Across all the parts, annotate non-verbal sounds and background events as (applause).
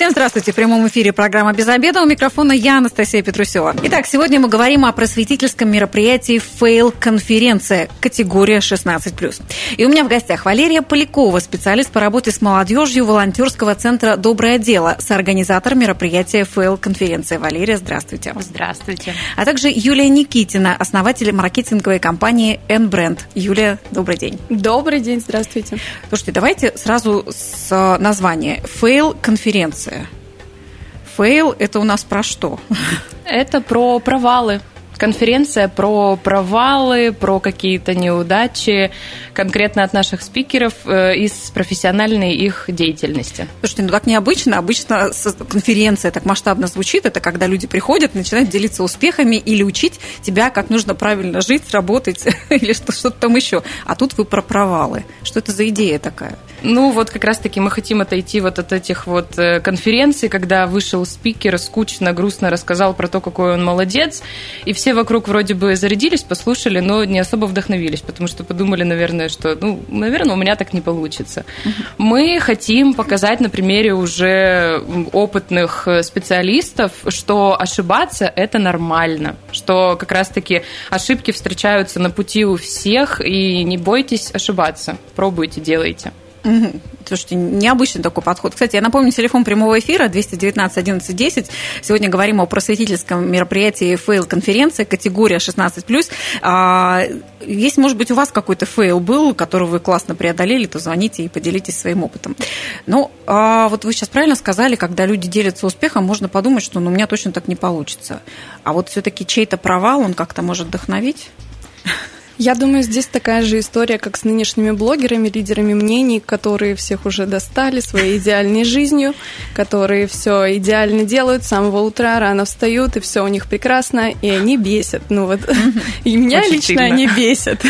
Всем здравствуйте. В прямом эфире программа «Без обеда». У микрофона я, Анастасия Петрусева. Итак, сегодня мы говорим о просветительском мероприятии «Фейл-конференция» категория 16+. И у меня в гостях Валерия Полякова, специалист по работе с молодежью волонтерского центра «Доброе дело», соорганизатор мероприятия «Фейл-конференция». Валерия, здравствуйте. Здравствуйте. А также Юлия Никитина, основатель маркетинговой компании «N-Brand». Юлия, добрый день. Добрый день, здравствуйте. Слушайте, давайте сразу с названия «Фейл-конференция». Фейл – это у нас про что? Это про провалы конференция про провалы, про какие-то неудачи, конкретно от наших спикеров э, из профессиональной их деятельности. Слушайте, ну так необычно. Обычно конференция так масштабно звучит. Это когда люди приходят, начинают делиться успехами или учить тебя, как нужно правильно жить, работать (laughs) или что-то там еще. А тут вы про провалы. Что это за идея такая? Ну, вот как раз-таки мы хотим отойти вот от этих вот э, конференций, когда вышел спикер, скучно, грустно рассказал про то, какой он молодец, и все вокруг вроде бы зарядились, послушали, но не особо вдохновились, потому что подумали, наверное, что, ну, наверное, у меня так не получится. Мы хотим показать на примере уже опытных э, специалистов, что ошибаться – это нормально, что как раз-таки ошибки встречаются на пути у всех, и не бойтесь ошибаться, пробуйте, делайте. Слушайте, необычный такой подход. Кстати, я напомню, телефон прямого эфира 219 11 10. Сегодня говорим о просветительском мероприятии фейл-конференции, категория 16+. А, если, может быть, у вас какой-то фейл был, который вы классно преодолели, то звоните и поделитесь своим опытом. Ну, а вот вы сейчас правильно сказали, когда люди делятся успехом, можно подумать, что ну, у меня точно так не получится. А вот все-таки чей-то провал, он как-то может вдохновить? Я думаю, здесь такая же история, как с нынешними блогерами, лидерами мнений, которые всех уже достали своей идеальной жизнью, которые все идеально делают, с самого утра рано встают, и все у них прекрасно, и они бесят. Ну вот, и меня лично они бесят.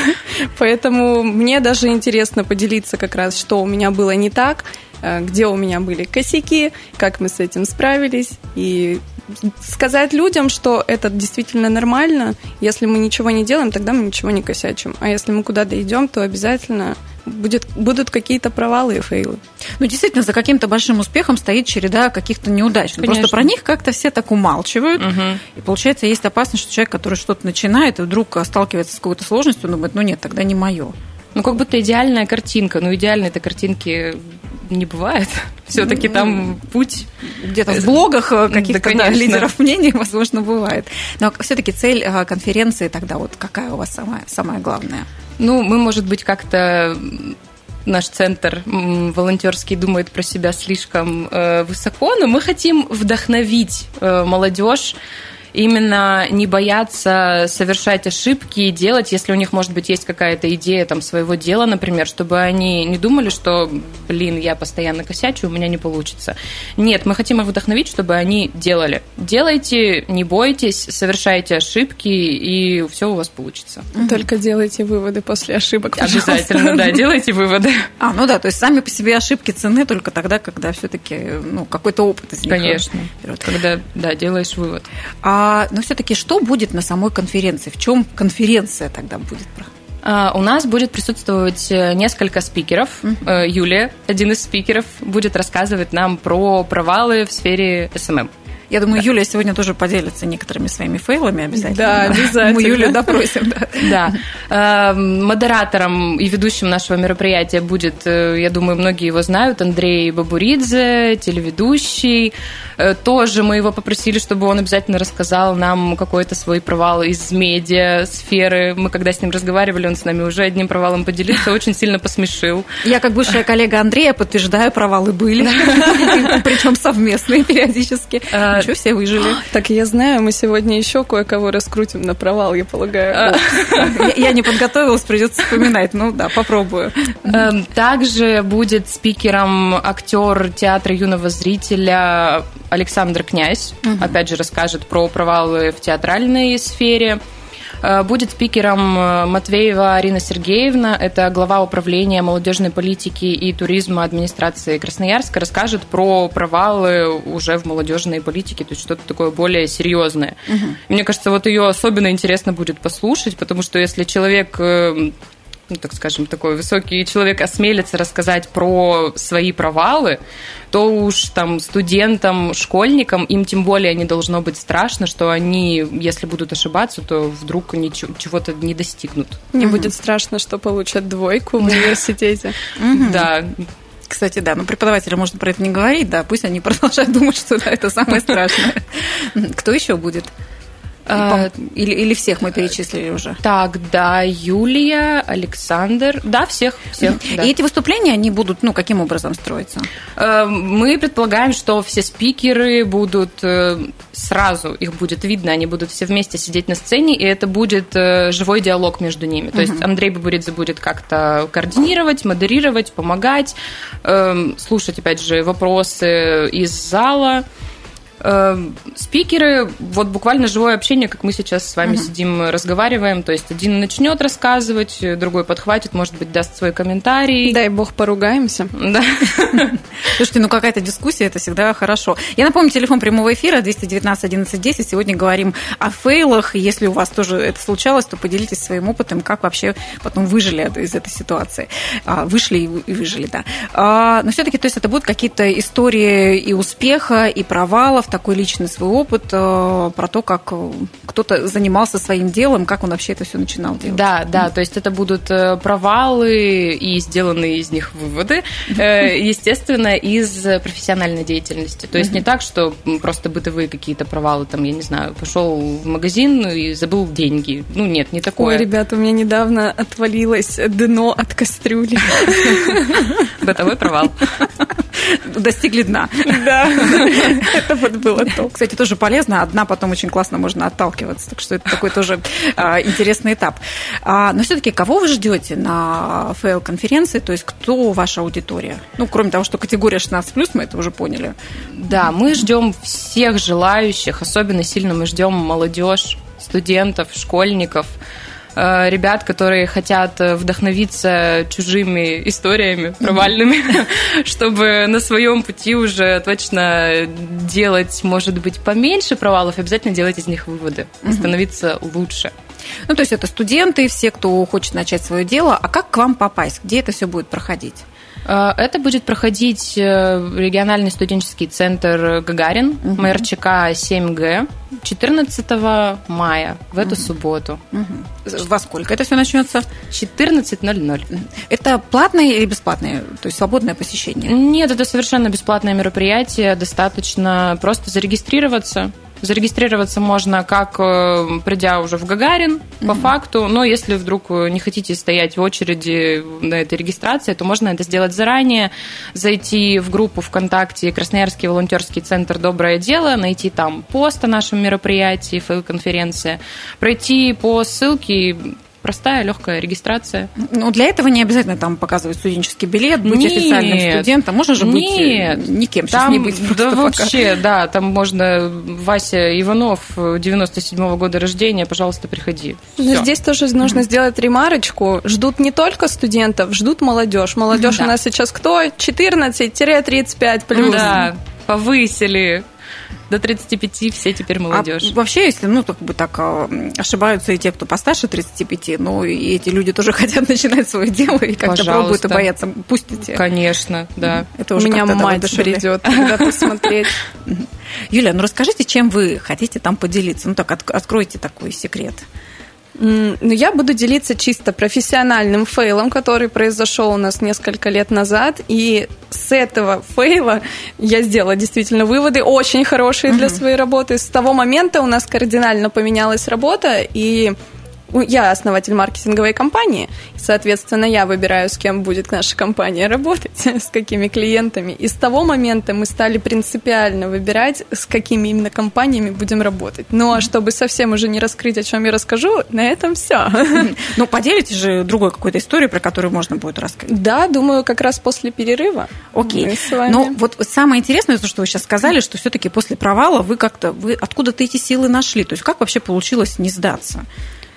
Поэтому мне даже интересно поделиться как раз, что у меня было не так, где у меня были косяки, как мы с этим справились, и сказать людям, что это действительно нормально. Если мы ничего не делаем, тогда мы ничего не косячим. А если мы куда-то идем, то обязательно будет, будут какие-то провалы и фейлы. Ну, действительно, за каким-то большим успехом стоит череда каких-то неудач. Конечно. Просто про них как-то все так умалчивают. Угу. И получается, есть опасность, что человек, который что-то начинает, и вдруг сталкивается с какой-то сложностью, он думает, ну нет, тогда не мое. Ну, как будто идеальная картинка. Ну, идеальной этой картинки не бывает. (laughs) Все-таки ну, там путь где-то в блогах э, каких-то да, лидеров мнений, (laughs) возможно, бывает. Но все-таки цель э, конференции тогда вот какая у вас самая, самая главная? Ну, мы, может быть, как-то наш центр волонтерский думает про себя слишком э, высоко, но мы хотим вдохновить э, молодежь именно не бояться совершать ошибки и делать, если у них, может быть, есть какая-то идея там своего дела, например, чтобы они не думали, что, блин, я постоянно косячу, у меня не получится. Нет, мы хотим их вдохновить, чтобы они делали. Делайте, не бойтесь, совершайте ошибки, и все у вас получится. Только делайте выводы после ошибок. Пожалуйста. Обязательно, да, делайте выводы. А, ну да, то есть сами по себе ошибки цены только тогда, когда все-таки ну, какой-то опыт из них. Конечно, когда, да, делаешь вывод. А а, но все-таки что будет на самой конференции? В чем конференция тогда будет? А, у нас будет присутствовать э, несколько спикеров. Uh-huh. Юлия, один из спикеров, будет рассказывать нам про провалы в сфере СММ. Я думаю, Юлия сегодня тоже поделится некоторыми своими фейлами обязательно. Да, обязательно. Мы Юлю допросим. Да. да. Эм, модератором и ведущим нашего мероприятия будет, э, я думаю, многие его знают, Андрей Бабуридзе, телеведущий. Э, тоже мы его попросили, чтобы он обязательно рассказал нам какой-то свой провал из медиа сферы. Мы когда с ним разговаривали, он с нами уже одним провалом поделился, очень сильно посмешил. Я как бывшая коллега Андрея подтверждаю, провалы были, причем совместные периодически. Э, Ничего, все выжили. (gasps) Так я знаю, мы сегодня еще кое-кого раскрутим на провал, я полагаю. (laughs) Я не подготовилась, придется вспоминать. Ну да, попробую. Эм, также будет спикером актер театра юного зрителя Александр Князь. Опять же, расскажет про провалы в театральной сфере. Будет спикером Матвеева Арина Сергеевна, это глава управления молодежной политики и туризма администрации Красноярска, расскажет про провалы уже в молодежной политике, то есть что-то такое более серьезное. Угу. Мне кажется, вот ее особенно интересно будет послушать, потому что если человек ну, так скажем, такой высокий человек осмелится рассказать про свои провалы, то уж там студентам, школьникам, им тем более не должно быть страшно, что они, если будут ошибаться, то вдруг ничего, чего-то не достигнут. Не угу. будет страшно, что получат двойку в университете. Да, кстати, да, но преподавателям можно про это не говорить, да, пусть они (laughs) продолжают думать, что да, это самое страшное. Кто еще будет? А, или, или всех мы перечислили уже? Так, да, Юлия, Александр, да, всех, всех. Да. И эти выступления, они будут, ну, каким образом строиться? Э, мы предполагаем, что все спикеры будут э, сразу, их будет видно, они будут все вместе сидеть на сцене, и это будет э, живой диалог между ними. То есть Андрей Бабуридзе будет как-то координировать, модерировать, помогать, эм, слушать, опять же, вопросы из зала. Эм, спикеры, вот буквально живое общение, как мы сейчас с вами угу. сидим, разговариваем. То есть один начнет рассказывать, другой подхватит, может быть, даст свой комментарий. Дай бог поругаемся. Да. (laughs) Слушайте, ну какая-то дискуссия, это всегда хорошо. Я напомню, телефон прямого эфира 219 11 10. Сегодня говорим о фейлах. Если у вас тоже это случалось, то поделитесь своим опытом, как вообще потом выжили из этой ситуации. А, вышли и выжили, да. А, но все-таки, то есть это будут какие-то истории и успеха, и провалов, такой личный свой опыт э, про то, как э, кто-то занимался своим делом, как он вообще это все начинал делать. Да, да, то есть это будут э, провалы и сделанные из них выводы, естественно, из профессиональной деятельности. То есть не так, что просто бытовые какие-то провалы, там, я не знаю, пошел в магазин и забыл деньги. Ну, нет, не такое. Ой, ребята, у меня недавно отвалилось дно от кастрюли. Бытовой провал. Достигли дна. Да, это было то. Кстати, тоже полезно. Одна потом очень классно можно отталкиваться. Так что это такой тоже а, интересный этап. А, но все-таки кого вы ждете на фейл-конференции? То есть кто ваша аудитория? Ну, кроме того, что категория 16+, мы это уже поняли. Да, мы ждем всех желающих. Особенно сильно мы ждем молодежь, студентов, школьников – ребят, которые хотят э, вдохновиться чужими историями провальными, (laughs) чтобы на своем пути уже точно делать, может быть, поменьше провалов, обязательно делать из них выводы, становиться лучше. Ну, то есть это студенты, все, кто хочет начать свое дело. А как к вам попасть? Где это все будет проходить? Э, это будет проходить региональный студенческий центр Гагарин, угу. МРЧК 7Г, 14 мая, в эту угу. субботу. Угу. Во сколько это все начнется? 14.00. Это платное или бесплатное? То есть свободное посещение? Нет, это совершенно бесплатное мероприятие. Достаточно просто зарегистрироваться Зарегистрироваться можно как э, придя уже в Гагарин по mm факту, но если вдруг не хотите стоять в очереди на этой регистрации, то можно это сделать заранее, зайти в группу ВКонтакте Красноярский волонтерский центр. «Доброе дело», найти там пост о нашем мероприятии, фейл-конференция, пройти по ссылке простая, легкая регистрация. Ну, для этого не обязательно там показывать студенческий билет, быть нет, официальным студентом. Можно же быть э, нет, никем сейчас там, не быть. Да вообще, да, там можно Вася Иванов, 97-го года рождения, пожалуйста, приходи. Но здесь тоже нужно сделать ремарочку. Ждут не только студентов, ждут молодежь. Молодежь да. у нас сейчас кто? 14-35 плюс. Да, повысили до 35 все теперь а молодежь. А вообще, если, ну, как бы так а, ошибаются и те, кто постарше 35, ну, и эти люди тоже (laughs) хотят начинать свое дело и как-то пробуют и боятся, пустите. Конечно, да. Это уже У меня мать придет когда посмотреть. Юля, ну расскажите, чем вы хотите там поделиться? Ну, так, откройте такой секрет. Ну, я буду делиться чисто профессиональным фейлом, который произошел у нас несколько лет назад. И с этого фейла я сделала действительно выводы очень хорошие для своей работы. С того момента у нас кардинально поменялась работа, и я основатель маркетинговой компании, соответственно, я выбираю, с кем будет наша компания работать, (laughs) с какими клиентами. И с того момента мы стали принципиально выбирать, с какими именно компаниями будем работать. Ну, а чтобы совсем уже не раскрыть, о чем я расскажу, на этом все. (laughs) Ну, поделитесь же другой какой-то историей, про которую можно будет рассказать. Да, думаю, как раз после перерыва. Окей. Но вот самое интересное, то, что вы сейчас сказали, что все-таки после провала вы как-то, вы откуда-то эти силы нашли? То есть как вообще получилось не сдаться?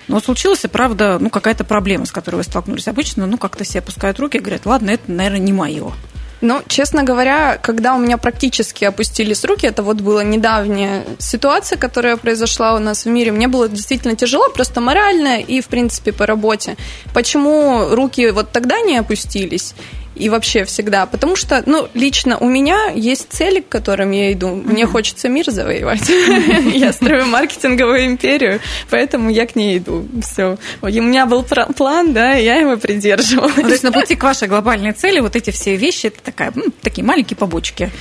Но случилась, правда, ну, какая-то проблема, с которой вы столкнулись. Обычно, ну, как-то все опускают руки и говорят, ладно, это, наверное, не мое. Ну, честно говоря, когда у меня практически опустились руки, это вот была недавняя ситуация, которая произошла у нас в мире, мне было действительно тяжело, просто морально и, в принципе, по работе. Почему руки вот тогда не опустились? И вообще всегда. Потому что, ну, лично у меня есть цели, к которым я иду. Мне хочется мир завоевать. (laughs) Я строю маркетинговую империю, поэтому я к ней иду. Все. У меня был план, да, я его придерживалась. То есть на пути к вашей глобальной цели вот эти все вещи, это такая, такие маленькие побочки.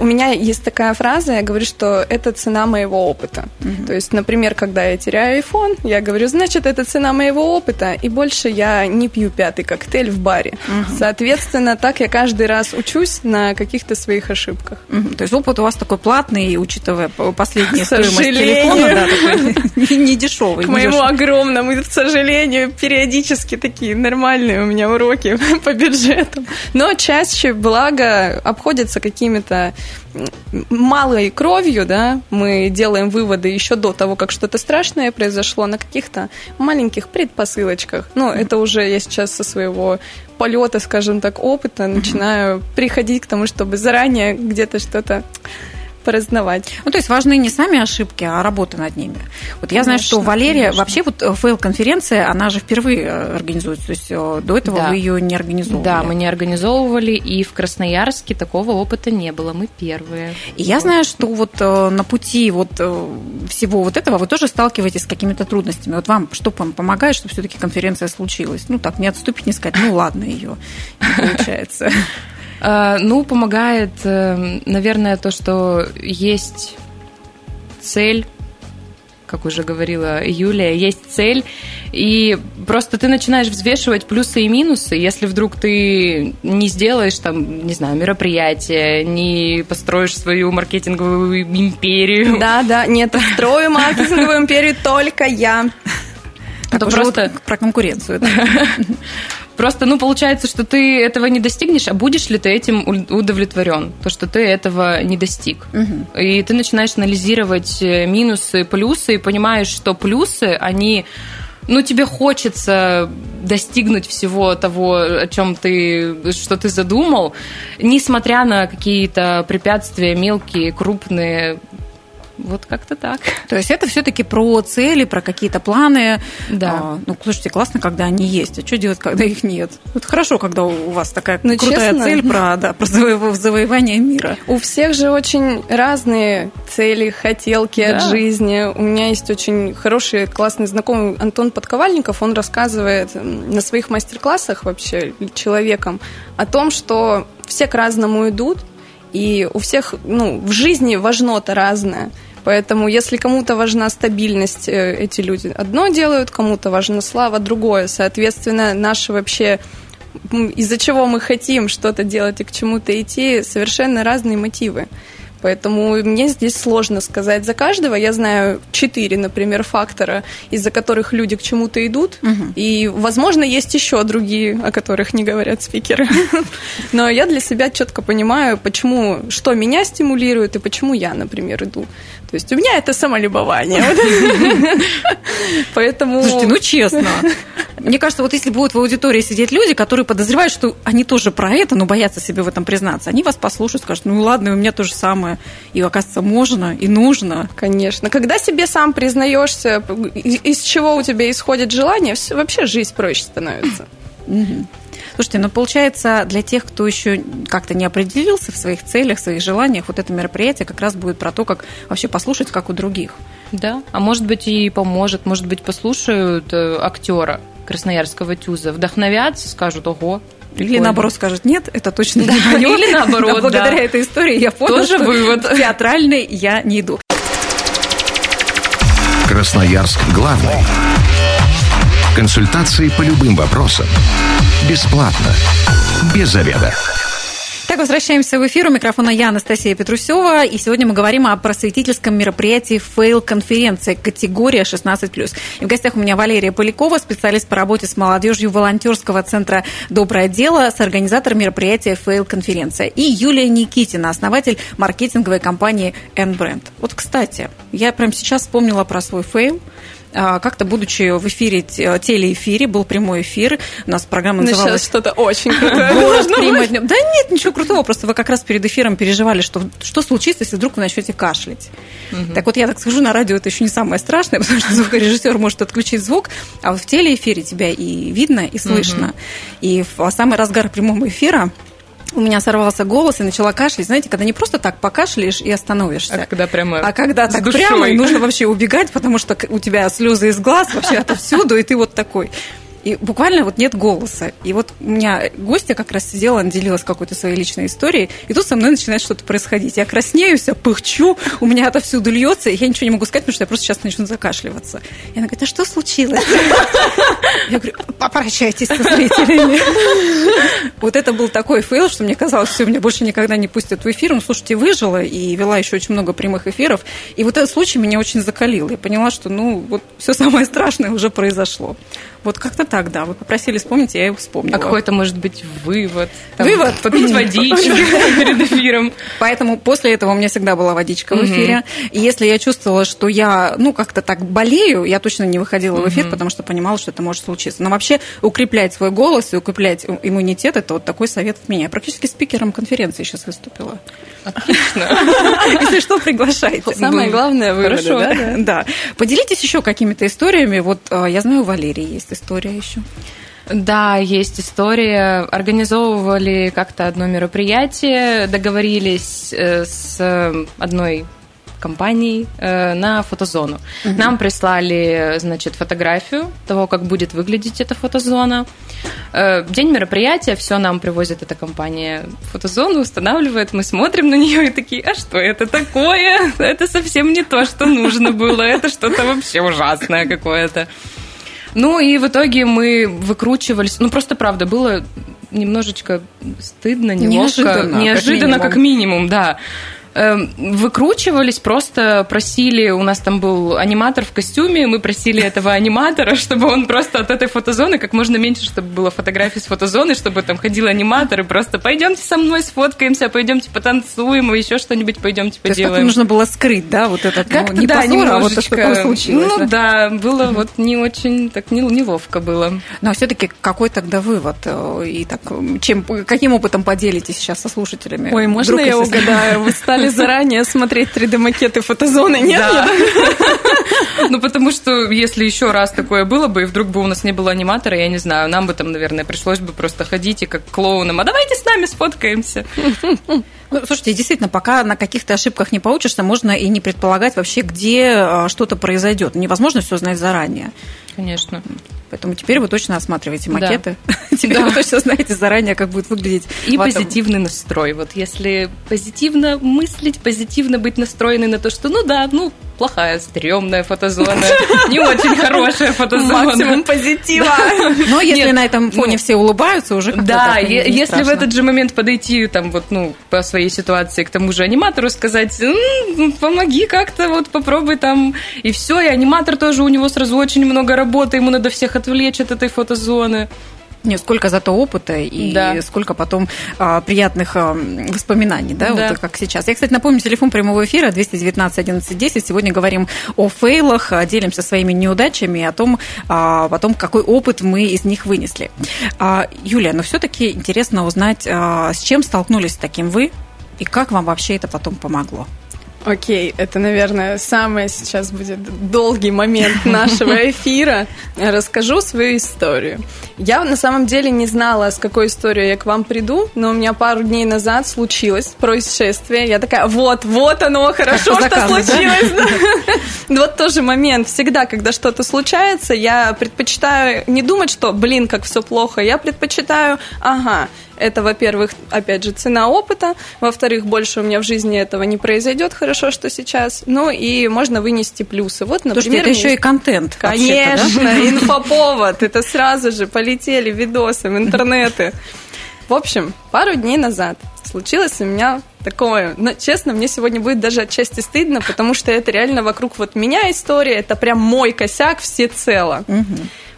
У меня есть такая фраза, я говорю, что это цена моего опыта. Угу. То есть, например, когда я теряю iPhone, я говорю, значит, это цена моего опыта, и больше я не пью пятый коктейль в баре. Угу. Соответственно, так я каждый раз учусь на каких-то своих ошибках. Угу. То есть опыт у вас такой платный, учитывая последнюю стоимость телефона, да, такой (laughs) не дешевый. К моему огромному, к сожалению, периодически такие нормальные у меня уроки (laughs) по бюджету. Но чаще, благо, обходятся какими-то малой кровью, да, мы делаем выводы еще до того, как что-то страшное произошло, на каких-то маленьких предпосылочках. Ну, это уже я сейчас со своего полета, скажем так, опыта начинаю приходить к тому, чтобы заранее где-то что-то поразнавать. Ну, то есть важны не сами ошибки, а работа над ними. Вот я конечно, знаю, что Валерия, конечно. вообще вот э, фейл-конференция, она же впервые э, организуется, то есть э, до этого да. вы ее не организовывали. Да, мы не организовывали, и в Красноярске такого опыта не было, мы первые. И я знаю, что вот на пути вот всего вот этого вы тоже сталкиваетесь с какими-то трудностями. Вот вам что вам помогает, чтобы все-таки конференция случилась? Ну, так, не отступить, не сказать, ну, ладно, ее не получается. (laughs) Э, ну, помогает, э, наверное, то, что есть цель, как уже говорила Юлия, есть цель, и просто ты начинаешь взвешивать плюсы и минусы. Если вдруг ты не сделаешь там, не знаю, мероприятие, не построишь свою маркетинговую империю. Да, да, нет, строю маркетинговую империю только я. Это просто про конкуренцию. (laughs) Просто, ну, получается, что ты этого не достигнешь, а будешь ли ты этим удовлетворен? То, что ты этого не достиг. Угу. И ты начинаешь анализировать э, минусы, плюсы, и понимаешь, что плюсы, они ну, тебе хочется достигнуть всего того, о чем ты, что ты задумал, несмотря на какие-то препятствия мелкие, крупные, вот как-то так. То есть это все-таки про цели, про какие-то планы. Да. А, ну, слушайте, классно, когда они есть. А что делать, когда их нет? Это хорошо, когда у вас такая ну, крутая честно, цель про, да, про завоевание мира. У всех же очень разные цели, хотелки да. от жизни. У меня есть очень хороший, классный знакомый Антон Подковальников. Он рассказывает на своих мастер-классах вообще человекам о том, что все к разному идут, и у всех ну, в жизни важно-то разное. Поэтому, если кому-то важна стабильность, э, эти люди одно делают, кому-то важна слава, другое. Соответственно, наши вообще из-за чего мы хотим что-то делать и к чему-то идти, совершенно разные мотивы. Поэтому мне здесь сложно сказать за каждого. Я знаю четыре, например, фактора, из-за которых люди к чему-то идут. Угу. И, возможно, есть еще другие, о которых не говорят спикеры. (laughs) Но я для себя четко понимаю, почему, что меня стимулирует и почему я, например, иду. То есть у меня это самолюбование. (laughs) Поэтому... Слушайте, ну честно. Мне кажется, вот если будут в аудитории сидеть люди, которые подозревают, что они тоже про это, но боятся себе в этом признаться, они вас послушают, скажут, ну ладно, у меня то же самое. И оказывается, можно и нужно. Конечно. Когда себе сам признаешься, из чего у тебя исходит желание, вообще жизнь проще становится. Слушайте, ну получается, для тех, кто еще как-то не определился в своих целях, в своих желаниях, вот это мероприятие как раз будет про то, как вообще послушать, как у других. Да, а может быть и поможет, может быть послушают э, актера Красноярского ТЮЗа, вдохновятся, скажут, ого, Прикольно. Или наоборот скажет, нет, это точно да. не мое. Или наоборот, да. Благодаря этой истории я понял, Тоже что вывод. театральный я не иду. Красноярск главный. Консультации по любым вопросам. Бесплатно. Без обеда. Так, возвращаемся в эфир. У микрофона я, Анастасия Петрусева. И сегодня мы говорим о просветительском мероприятии «Фейл-конференция» категория 16+. И в гостях у меня Валерия Полякова, специалист по работе с молодежью волонтерского центра «Доброе дело», с организатором мероприятия «Фейл-конференция». И Юлия Никитина, основатель маркетинговой компании «N-Brand». Вот, кстати, я прямо сейчас вспомнила про свой фейл. А, как-то будучи в эфире, телеэфире, был прямой эфир, у нас программа называлась... сейчас что-то очень крутое. Да нет, ничего крутого, просто вы как раз перед эфиром переживали, что, что случится, если вдруг вы начнете кашлять. Так вот, я так скажу, на радио это еще не самое страшное, (laughs) потому что звукорежиссер может отключить звук, а вот в телеэфире тебя и видно, и слышно. И в самый разгар прямого эфира у меня сорвался голос и начала кашлять. Знаете, когда не просто так покашляешь и остановишься. А когда прямо А когда так душой. прямо, и нужно вообще убегать, потому что у тебя слезы из глаз вообще отовсюду, и ты вот такой. И буквально вот нет голоса. И вот у меня гостья как раз сидела, она делилась какой-то своей личной историей, и тут со мной начинает что-то происходить. Я краснею, вся пыхчу, у меня отовсюду льется, и я ничего не могу сказать, потому что я просто сейчас начну закашливаться. И она говорит, а что случилось? Я говорю, попрощайтесь со зрителями. Вот это был такой фейл, что мне казалось, все, меня больше никогда не пустят в эфир. Ну, слушайте, выжила и вела еще очень много прямых эфиров. И вот этот случай меня очень закалил. Я поняла, что, ну, вот все самое страшное уже произошло. Вот как-то так, да. Вы попросили вспомнить, я его вспомнила. А какой-то может быть вывод? Вывод? Попить водички (laughs) перед эфиром. Поэтому после этого у меня всегда была водичка в эфире. И если я чувствовала, что я, ну, как-то так болею, я точно не выходила в эфир, потому что понимала, что это может случиться. Но вообще укреплять свой голос и укреплять иммунитет – это вот такой совет от меня. Я практически спикером конференции сейчас выступила. Отлично. (laughs) Если что, приглашайте. Самое главное выводы, Хорошо. да, да? Да. Поделитесь еще какими-то историями. Вот э, я знаю, у Валерии есть история еще. Да, есть история. Организовывали как-то одно мероприятие, договорились э, с одной компанией э, на фотозону. Нам прислали, значит, фотографию того, как будет выглядеть эта фотозона. Э, День мероприятия, все нам привозит эта компания фотозону, устанавливает, мы смотрим на нее и такие, а что это такое? Это совсем не то, что нужно было, это что-то вообще ужасное какое-то. Ну и в итоге мы выкручивались. Ну просто правда было немножечко стыдно, неловко, Неожиданно, как неожиданно, минимум. как минимум, да. Эм, Выкручивались, просто просили, у нас там был аниматор в костюме, мы просили этого аниматора, чтобы он просто от этой фотозоны как можно меньше, чтобы было фотографий с фотозоны, чтобы там ходил аниматор и просто пойдемте со мной сфоткаемся, пойдемте потанцуем, еще что-нибудь пойдемте То есть как поделаем. нужно было скрыть, да, вот этот, Как-то, ну, не да, позор, а вот то, немножечко. что случилось. Ну да, было вот не очень, так не- неловко было. Но все-таки какой тогда вывод? э, И так, чем, каким опытом поделитесь сейчас со слушателями? Ой, можно Вдруг, я если- угадаю? Вы стали (laughs) (laughs) заранее смотреть 3D-макеты фотозоны, нет? Да. (laughs) Ну, потому что если еще раз такое было бы, и вдруг бы у нас не было аниматора, я не знаю, нам бы там, наверное, пришлось бы просто ходить и как клоунам, а давайте с нами сфоткаемся. (laughs) Ну, слушайте, действительно, пока на каких-то ошибках не получишься, можно и не предполагать вообще, где э, что-то произойдет. Невозможно все знать заранее. Конечно. Поэтому теперь вы точно осматриваете Да. макеты. (laughs) Теперь Да. вы точно знаете заранее, как будет выглядеть. И вата. позитивный настрой. Вот если позитивно мыслить, позитивно быть настроенной на то, что ну да, ну плохая, стрёмная фотозона, (laughs) не очень хорошая фотозона. Максимум позитива. (laughs) Но если на этом фоне ну, все улыбаются, уже Да, если в этот же момент подойти там вот, ну, по своей ситуации к тому же аниматору сказать, «М, помоги как-то, вот попробуй там, и все, и аниматор тоже, у него сразу очень много работы, ему надо всех отвлечь от этой фотозоны. Нет, сколько зато опыта и Да. сколько потом а, приятных а, воспоминаний, да, Да. вот как сейчас. Я, кстати, напомню, телефон прямого эфира 219 11 10. Сегодня говорим о фейлах, а, делимся своими неудачами и о том, а, о том, какой опыт мы из них вынесли. А, Юлия, но все-таки интересно узнать, а, с чем столкнулись с таким вы и как вам вообще это потом помогло? Окей, это, наверное, самый сейчас будет долгий момент (laughs) нашего эфира. Расскажу свою историю. Я на самом деле не знала, с какой историей я к вам приду, но у меня пару дней назад случилось происшествие. Я такая, вот, вот оно, хорошо, что заказу, да? случилось. да. (laughs) Вот тоже момент. Всегда, когда что-то случается, я предпочитаю не думать, что, блин, как все плохо. Я предпочитаю, ага, это, во-первых, опять же, цена опыта. Во-вторых, больше у меня в жизни этого не произойдет. Хорошо, что сейчас. Ну и можно вынести плюсы. Вот, Слушайте, например, это у еще и контент. вообще-то, да? Конечно, (laughs) инфоповод. Это сразу же полетели видосы в интернеты. В общем, пару дней назад случилось у меня такое, но, честно, мне сегодня будет даже отчасти стыдно, потому что это реально вокруг вот меня история, это прям мой косяк всецело.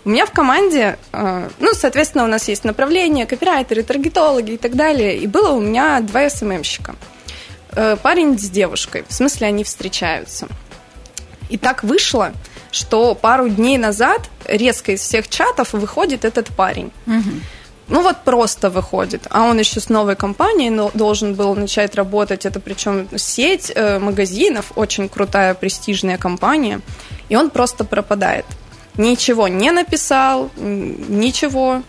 У меня в команде, э, ну, соответственно, у нас есть направления, копирайтеры, таргетологи и так далее, и было у меня два СММщика. Э, Парень с девушкой, в смысле они встречаются. И так вышло, что пару дней назад резко из всех чатов выходит этот парень. Ну вот просто выходит. А он еще с новой компанией должен был начать работать. Это причем сеть э, магазинов, очень крутая престижная компания. И он просто пропадает. Ничего не написал, ничего.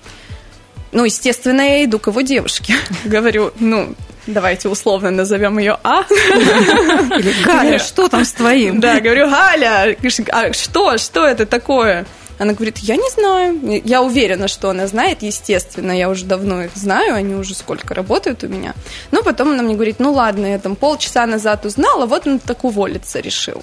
Ну, естественно, я иду к его девушке. (laughs) Говорю, ну, давайте условно назовем ее А. Или Галя, что там с твоим? Да, говорю, Галя, а что, что это такое? Она говорит, я не знаю. Я уверена, что она знает, естественно. Я уже давно их знаю, они уже сколько работают у меня. Но потом она мне говорит, ну ладно, я там полчаса назад узнала, вот он так уволиться решил.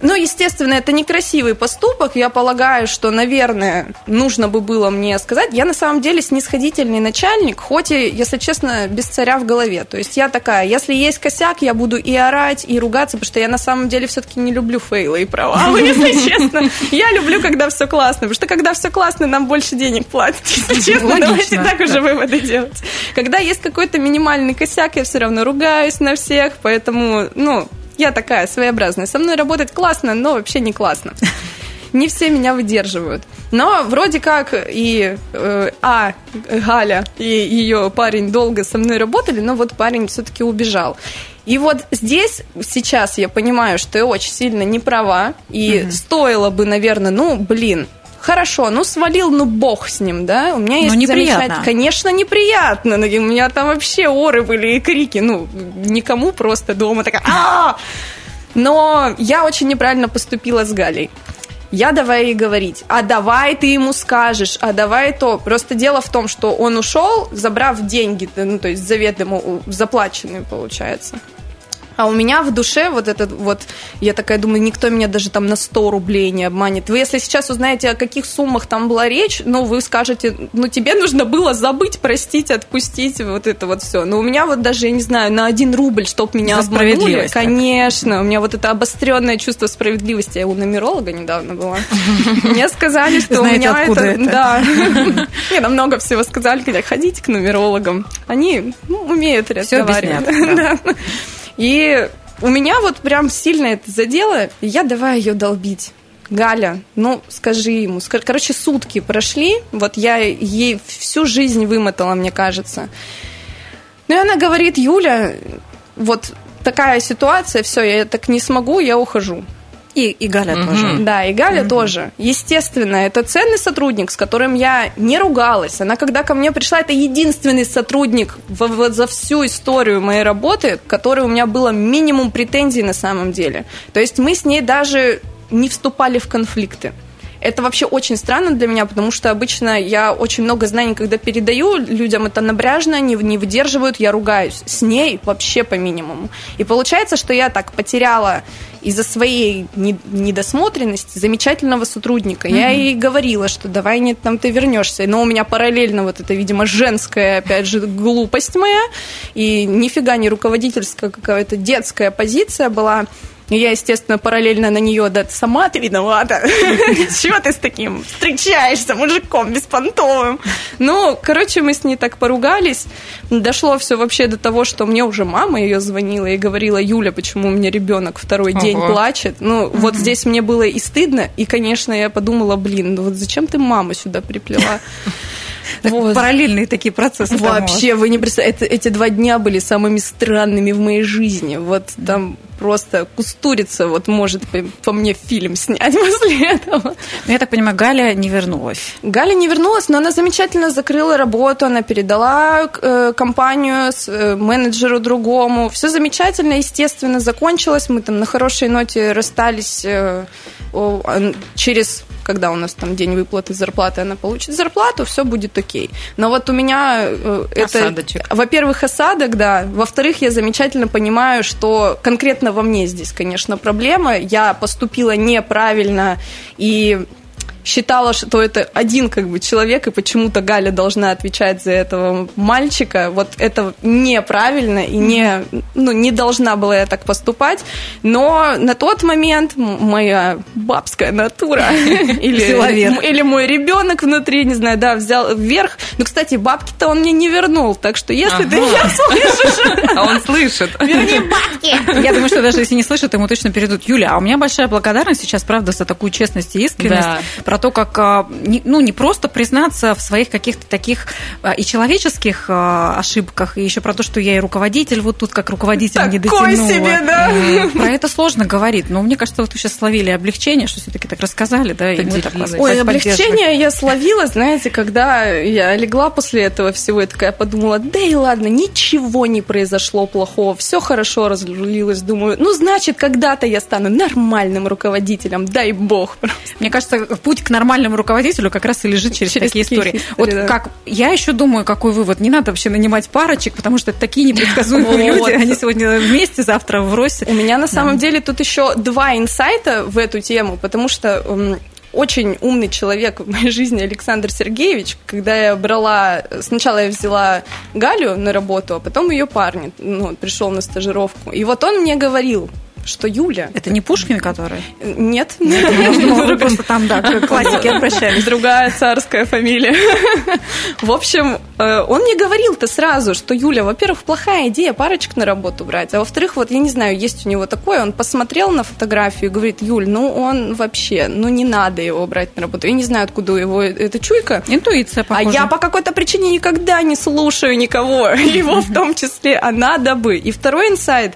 Ну, естественно, это некрасивый поступок. Я полагаю, что, наверное, нужно бы было мне сказать. Я на самом деле снисходительный начальник, хоть и, если честно, без царя в голове. То есть я такая, если есть косяк, я буду и орать, и ругаться, потому что я на самом деле все-таки не люблю фейлы и провалы, (laughs) если честно. Я люблю, когда когда все классно. Потому что когда все классно, нам больше денег платят. Если честно, Логично, давайте так уже выводы делать. Когда есть какой-то минимальный косяк, я все равно ругаюсь на всех, поэтому, ну, я такая своеобразная. Со мной работать классно, но вообще не классно. Не все меня выдерживают. Но вроде как и э, А, Галя и ее парень долго со мной работали, но вот парень все-таки убежал. И вот здесь сейчас я понимаю, что я очень сильно не права, и угу. стоило бы, наверное, ну, блин, Хорошо, ну свалил, ну бог с ним, да? У меня есть ну, неприятно. Конечно, неприятно. У меня там вообще оры были и крики. Ну, никому просто дома такая а Но я очень неправильно поступила с Галей. Я давай ей говорить, а давай ты ему скажешь, а давай то. Просто дело в том, что он ушел, забрав деньги, ну, то есть заведомо заплаченные, получается. А у меня в душе вот этот вот, я такая думаю, никто меня даже там на 100 рублей не обманет. Вы если сейчас узнаете, о каких суммах там была речь, ну, вы скажете, ну, тебе нужно было забыть, простить, отпустить, вот это вот все. Но у меня вот даже, я не знаю, на один рубль, чтоб меня обманули. Конечно, у меня вот это обостренное чувство справедливости. Я у номеролога недавно была. (laughs) Мне сказали, что у меня это... Да. (laughs) Мне намного всего сказали, когда ходите к нумерологам. Они ну, умеют разговаривать. (laughs) И у меня вот прям сильно это задело, и я давай ее долбить. Галя, ну скажи ему. Короче, сутки прошли, вот я ей всю жизнь вымотала, мне кажется. Ну и она говорит, Юля, вот такая ситуация, все, я так не смогу, я ухожу. И, и Галя угу. тоже. Да, и Галя угу. тоже. Естественно, это ценный сотрудник, с которым я не ругалась. Она, когда ко мне пришла, это единственный сотрудник в, в, за всю историю моей работы, который у меня было минимум претензий на самом деле. То есть мы с ней даже не вступали в конфликты. Это вообще очень странно для меня, потому что обычно я очень много знаний, когда передаю людям, это набряжно, они не выдерживают, я ругаюсь. С ней вообще по минимуму. И получается, что я так потеряла из-за своей недосмотренности замечательного сотрудника. Mm-hmm. Я ей говорила, что давай нет, там ты вернешься. Но у меня параллельно вот это, видимо, женская, опять же, глупость моя. И нифига не руководительская какая-то детская позиция была. Я, естественно, параллельно на нее, да, сама ты виновата. (laughs) Чего ты с таким встречаешься, мужиком беспонтовым? Ну, короче, мы с ней так поругались. Дошло все вообще до того, что мне уже мама ее звонила и говорила, Юля, почему у меня ребенок второй день плачет? Ну, вот здесь мне было и стыдно, и, конечно, я подумала, блин, ну вот зачем ты маму сюда приплела? (laughs) Вот. Параллельные такие процессы. Вообще, вы не представляете, эти два дня были самыми странными в моей жизни. Вот там просто кустурица вот может по, по мне фильм снять (laughs) после этого. Но ну, я так понимаю, Галя не вернулась. Галя не вернулась, но она замечательно закрыла работу, она передала э, компанию с, э, менеджеру другому. Все замечательно, естественно, закончилось. Мы там на хорошей ноте расстались э, о, через когда у нас там день выплаты зарплаты, она получит зарплату, все будет окей. Но вот у меня э, это, во-первых, осадок, да, во-вторых, я замечательно понимаю, что конкретно во мне здесь, конечно, проблема. Я поступила неправильно и считала, что это один как бы человек, и почему-то Галя должна отвечать за этого мальчика. Вот это неправильно и не, ну, не должна была я так поступать. Но на тот момент моя бабская натура (laughs) или, или мой ребенок внутри, не знаю, да, взял вверх. Ну, кстати, бабки-то он мне не вернул, так что если ага. ты меня слышишь... А он слышит. (laughs) Верни бабки! Я думаю, что даже если не слышит, ему точно перейдут. Юля, а у меня большая благодарность сейчас, правда, за такую честность и искренность. Да. Про то, как, а, ну, не просто признаться в своих каких-то таких а, и человеческих а, ошибках, и еще про то, что я и руководитель, вот тут как руководитель Такой не дотянула. себе, да. Про это сложно говорить, но мне кажется, вот вы сейчас словили облегчение, что все-таки так рассказали, да, и мы так Ой, облегчение я словила, знаете, когда я легла после этого всего, я такая подумала, да и ладно, ничего не произошло плохого, все хорошо разлилось, думаю, ну, значит, когда-то я стану нормальным руководителем, дай бог. Мне кажется, путь к нормальному руководителю как раз и лежит через, через такие истории. истории вот да. как я еще думаю, какой вывод, не надо вообще нанимать парочек, потому что такие непредсказуемые люди, они сегодня вместе, завтра в Росе. У меня на самом деле тут еще два инсайта в эту тему, потому что очень умный человек в моей жизни Александр Сергеевич, когда я брала, сначала я взяла Галю на работу, а потом ее парня, ну, пришел на стажировку. И вот он мне говорил, что Юля... Это не Пушкин, который? Нет. Нет просто там, да, к классике обращались. Другая царская фамилия. В общем, э, он мне говорил-то сразу, что Юля, во-первых, плохая идея парочек на работу брать, а во-вторых, вот я не знаю, есть у него такое, он посмотрел на фотографию и говорит, Юль, ну он вообще, ну не надо его брать на работу. Я не знаю, откуда его эта чуйка. Интуиция, похоже. А я по какой-то причине никогда не слушаю никого, (laughs) его в том числе, а надо бы. И второй инсайт,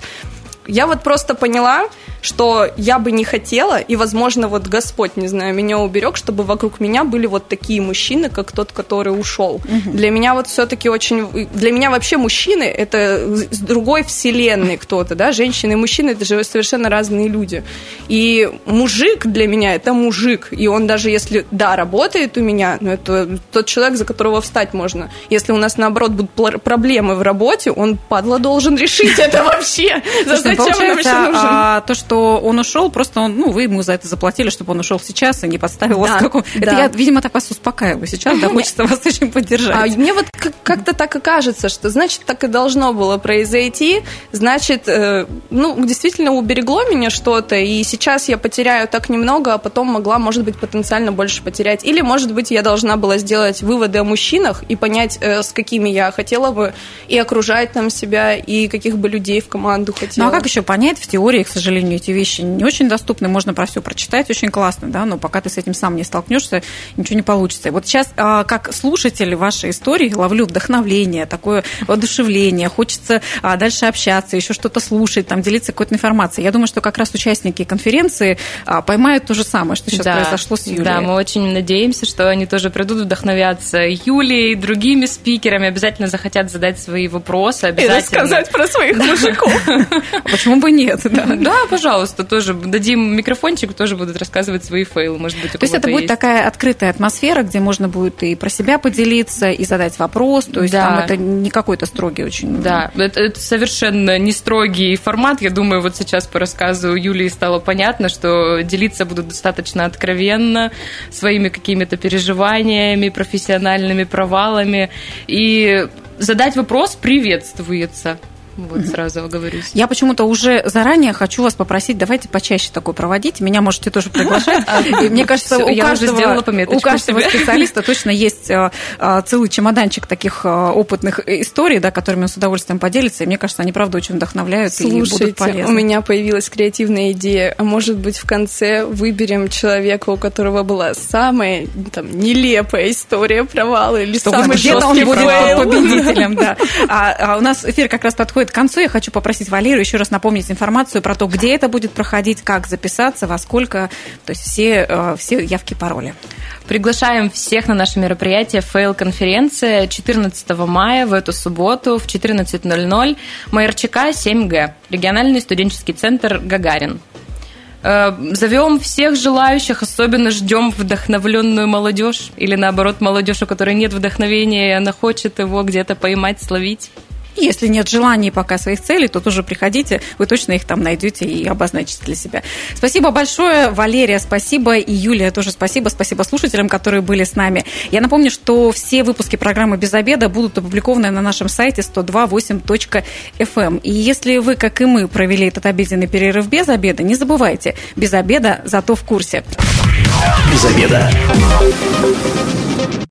я вот просто поняла, что я бы не хотела, и, возможно, вот Господь, не знаю, меня уберег, чтобы вокруг меня были вот такие мужчины, как тот, который ушел. Угу. Для меня вот все-таки очень... Для меня вообще мужчины — это с другой вселенной кто-то, да, женщины и мужчины — это же совершенно разные люди. И мужик для меня — это мужик, и он даже если, да, работает у меня, но это тот человек, за которого встать можно. Если у нас, наоборот, будут проблемы в работе, он, падла, должен (laughs) решить это вообще. Зачем он вообще нужен? А, то, что что он ушел, просто он, ну, вы ему за это заплатили, чтобы он ушел сейчас и не подставил да, вас какого. Да. Это я, видимо, так вас успокаиваю сейчас, да, хочется вас очень поддержать. А мне вот как-то так и кажется, что значит так и должно было произойти, значит, э, ну, действительно уберегло меня что-то, и сейчас я потеряю так немного, а потом могла, может быть, потенциально больше потерять. Или, может быть, я должна была сделать выводы о мужчинах и понять, э, с какими я хотела бы и окружать там себя, и каких бы людей в команду хотела. Ну, а как еще понять в теории, к сожалению, эти вещи не очень доступны, можно про все прочитать, очень классно, да, но пока ты с этим сам не столкнешься, ничего не получится. И вот сейчас, а, как слушатель вашей истории, ловлю вдохновление, такое воодушевление, хочется а, дальше общаться, еще что-то слушать, там, делиться какой-то информацией. Я думаю, что как раз участники конференции а, поймают то же самое, что сейчас да, произошло с Юлей. Да, мы очень надеемся, что они тоже придут вдохновляться Юлей, другими спикерами, обязательно захотят задать свои вопросы, обязательно. И рассказать про своих мужиков. (laughs) Почему бы нет? Да, пожалуйста пожалуйста, тоже дадим микрофончик, тоже будут рассказывать свои фейлы, может быть, То есть это будет есть. такая открытая атмосфера, где можно будет и про себя поделиться, и задать вопрос, то есть да. там это не какой-то строгий очень... Да, это, это совершенно не строгий формат, я думаю, вот сейчас по рассказу Юлии стало понятно, что делиться будут достаточно откровенно своими какими-то переживаниями, профессиональными провалами, и задать вопрос приветствуется. Вот сразу оговорюсь. Я почему-то уже заранее хочу вас попросить, давайте почаще такое проводить. Меня можете тоже приглашать. (laughs) И мне кажется, у каждого, у каждого специалиста точно есть э, э, целый чемоданчик таких э, опытных историй, да, которыми он с удовольствием поделится. И мне кажется, они, правда, очень вдохновляют Слушайте, и будут полезны. у меня появилась креативная идея. А может быть, в конце выберем человека, у которого была самая там, нелепая история провала или Чтобы самый жесткий он будет победителем. (laughs) Да. А, а у нас эфир как раз подходит подходит к концу. Я хочу попросить Валерию еще раз напомнить информацию про то, где это будет проходить, как записаться, во сколько, то есть все, э, все явки, пароли. Приглашаем всех на наше мероприятие «Фейл-конференция» 14 мая в эту субботу в 14.00 МРЧК 7Г, региональный студенческий центр «Гагарин». Э, Зовем всех желающих, особенно ждем вдохновленную молодежь или наоборот молодежь, у которой нет вдохновения, и она хочет его где-то поймать, словить. Если нет желаний пока своих целей, то тоже приходите, вы точно их там найдете и обозначите для себя. Спасибо большое, Валерия, спасибо, и Юлия тоже спасибо. Спасибо слушателям, которые были с нами. Я напомню, что все выпуски программы «Без обеда» будут опубликованы на нашем сайте 102.8.fm. Эм. И если вы, как и мы, провели этот обеденный перерыв без обеда, не забывайте, без обеда, зато в курсе. Без обеда.